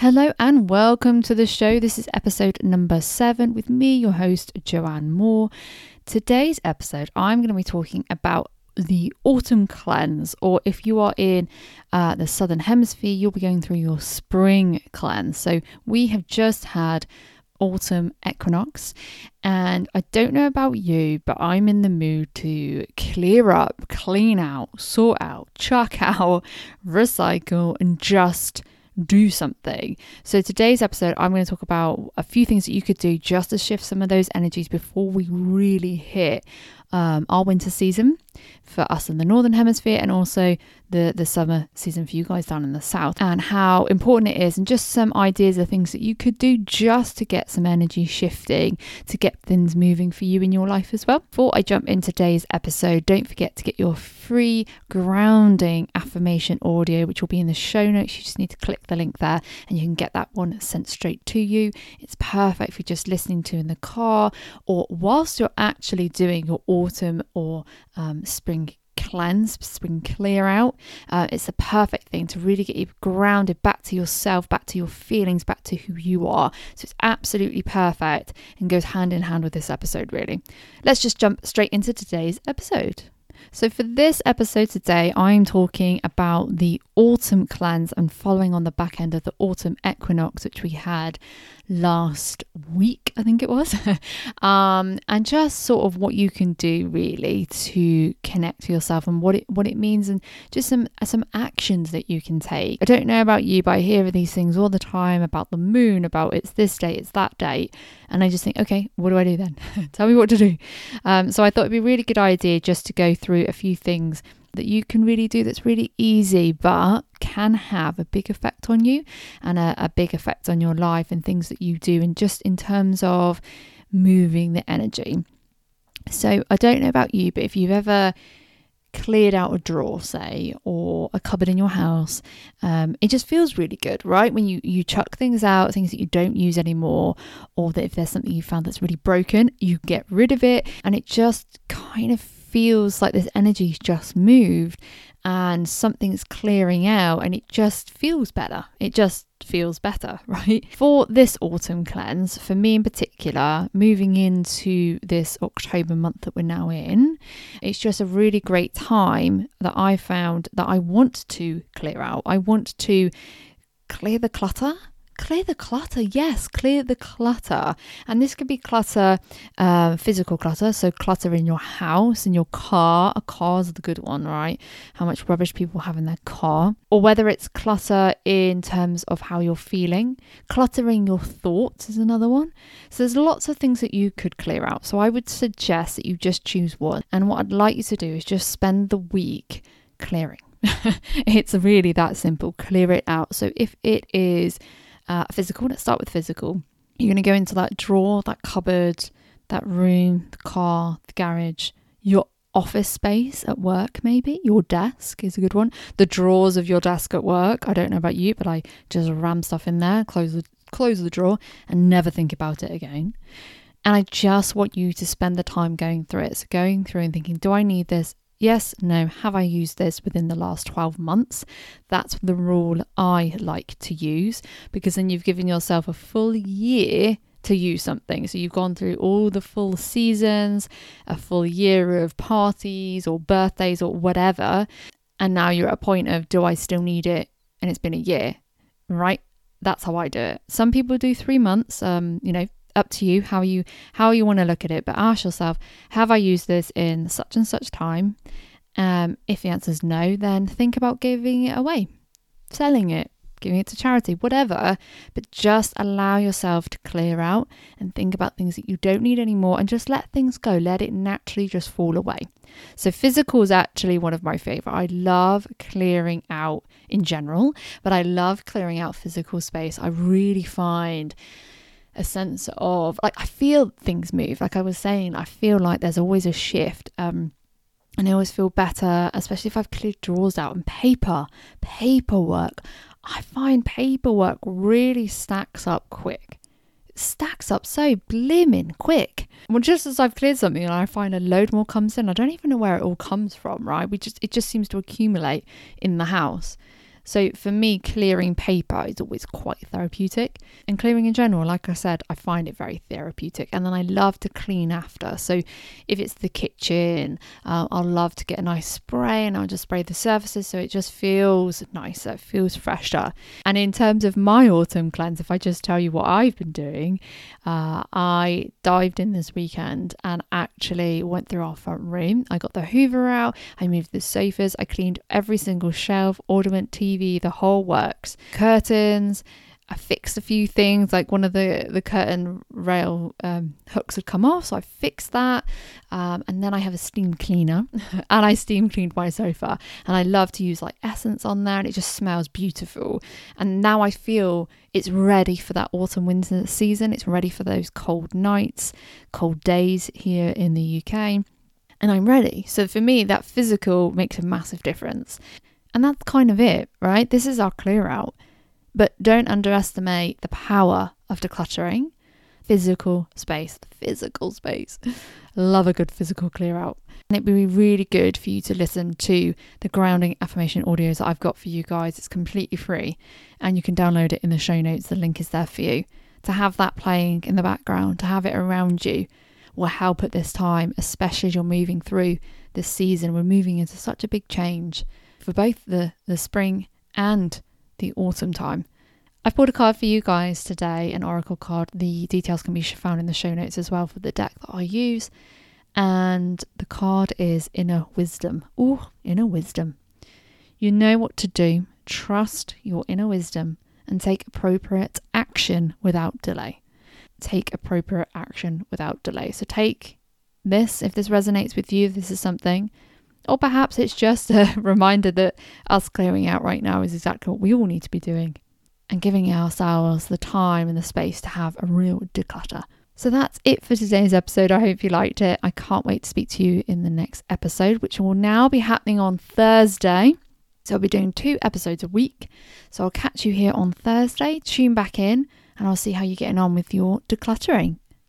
Hello and welcome to the show. This is episode number seven with me, your host, Joanne Moore. Today's episode, I'm going to be talking about the autumn cleanse, or if you are in uh, the southern hemisphere, you'll be going through your spring cleanse. So, we have just had autumn equinox, and I don't know about you, but I'm in the mood to clear up, clean out, sort out, chuck out, recycle, and just do something. So, today's episode, I'm going to talk about a few things that you could do just to shift some of those energies before we really hit um, our winter season for us in the northern hemisphere and also the the summer season for you guys down in the south and how important it is and just some ideas of things that you could do just to get some energy shifting to get things moving for you in your life as well. Before i jump into today's episode don't forget to get your free grounding affirmation audio which will be in the show notes. You just need to click the link there and you can get that one sent straight to you. It's perfect for just listening to in the car or whilst you're actually doing your autumn or um, spring cleanse, spring clear out. Uh, it's a perfect thing to really get you grounded back to yourself, back to your feelings, back to who you are. So it's absolutely perfect and goes hand in hand with this episode, really. Let's just jump straight into today's episode. So, for this episode today, I'm talking about the autumn cleanse and following on the back end of the autumn equinox, which we had last week, I think it was, um, and just sort of what you can do really to connect to yourself and what it what it means, and just some some actions that you can take. I don't know about you, but I hear these things all the time about the moon, about it's this date, it's that date, and I just think, okay, what do I do then? Tell me what to do. Um, so I thought it'd be a really good idea just to go through a few things that you can really do that's really easy but can have a big effect on you and a, a big effect on your life and things that you do and just in terms of moving the energy. So I don't know about you, but if you've ever cleared out a drawer, say, or a cupboard in your house, um, it just feels really good, right? When you you chuck things out, things that you don't use anymore, or that if there's something you found that's really broken, you get rid of it, and it just kind of feels like this energy's just moved and something's clearing out and it just feels better. It just feels better, right? For this autumn cleanse, for me in particular, moving into this October month that we're now in, it's just a really great time that I found that I want to clear out. I want to clear the clutter clear the clutter. Yes, clear the clutter. And this could be clutter, uh, physical clutter. So, clutter in your house, in your car. A car's the good one, right? How much rubbish people have in their car. Or whether it's clutter in terms of how you're feeling. Cluttering your thoughts is another one. So, there's lots of things that you could clear out. So, I would suggest that you just choose one. And what I'd like you to do is just spend the week clearing. it's really that simple. Clear it out. So, if it is uh, physical. Let's start with physical. You're going to go into that drawer, that cupboard, that room, the car, the garage, your office space at work, maybe. Your desk is a good one. The drawers of your desk at work. I don't know about you, but I just ram stuff in there, close the close the drawer, and never think about it again. And I just want you to spend the time going through it. So going through and thinking, do I need this? Yes, no, have I used this within the last 12 months? That's the rule I like to use because then you've given yourself a full year to use something. So you've gone through all the full seasons, a full year of parties or birthdays or whatever. And now you're at a point of, do I still need it? And it's been a year, right? That's how I do it. Some people do three months, um, you know, up to you how you how you want to look at it but ask yourself have i used this in such and such time? Um, if the answer is no then think about giving it away selling it giving it to charity whatever but just allow yourself to clear out and think about things that you don't need anymore and just let things go let it naturally just fall away. So physical is actually one of my favorite. I love clearing out in general but i love clearing out physical space. I really find a sense of like I feel things move. Like I was saying, I feel like there's always a shift. Um, and I always feel better, especially if I've cleared drawers out and paper, paperwork. I find paperwork really stacks up quick. It stacks up so blimmin' quick. Well, just as I've cleared something and I find a load more comes in, I don't even know where it all comes from, right? We just it just seems to accumulate in the house. So for me, clearing paper is always quite therapeutic. And clearing in general, like I said, I find it very therapeutic. And then I love to clean after. So if it's the kitchen, uh, I'll love to get a nice spray and I'll just spray the surfaces so it just feels nicer, it feels fresher. And in terms of my autumn cleanse, if I just tell you what I've been doing, uh, I dived in this weekend and actually went through our front room. I got the Hoover out, I moved the sofas, I cleaned every single shelf, ornament, TV TV, the whole works. Curtains. I fixed a few things, like one of the the curtain rail um, hooks had come off, so I fixed that. Um, and then I have a steam cleaner, and I steam cleaned my sofa. And I love to use like essence on there, and it just smells beautiful. And now I feel it's ready for that autumn winter season. It's ready for those cold nights, cold days here in the UK, and I'm ready. So for me, that physical makes a massive difference. And that's kind of it, right? This is our clear out. But don't underestimate the power of decluttering. Physical space, physical space. Love a good physical clear out. And it'd be really good for you to listen to the grounding affirmation audios that I've got for you guys. It's completely free and you can download it in the show notes. The link is there for you. To have that playing in the background, to have it around you, will help at this time, especially as you're moving through this season. We're moving into such a big change for both the, the spring and the autumn time. I've bought a card for you guys today, an oracle card. The details can be found in the show notes as well for the deck that I use. And the card is Inner Wisdom. Oh, Inner Wisdom. You know what to do. Trust your inner wisdom and take appropriate action without delay. Take appropriate action without delay. So take this if this resonates with you, if this is something or perhaps it's just a reminder that us clearing out right now is exactly what we all need to be doing and giving ourselves the time and the space to have a real declutter. So that's it for today's episode. I hope you liked it. I can't wait to speak to you in the next episode, which will now be happening on Thursday. So I'll be doing two episodes a week. So I'll catch you here on Thursday. Tune back in and I'll see how you're getting on with your decluttering.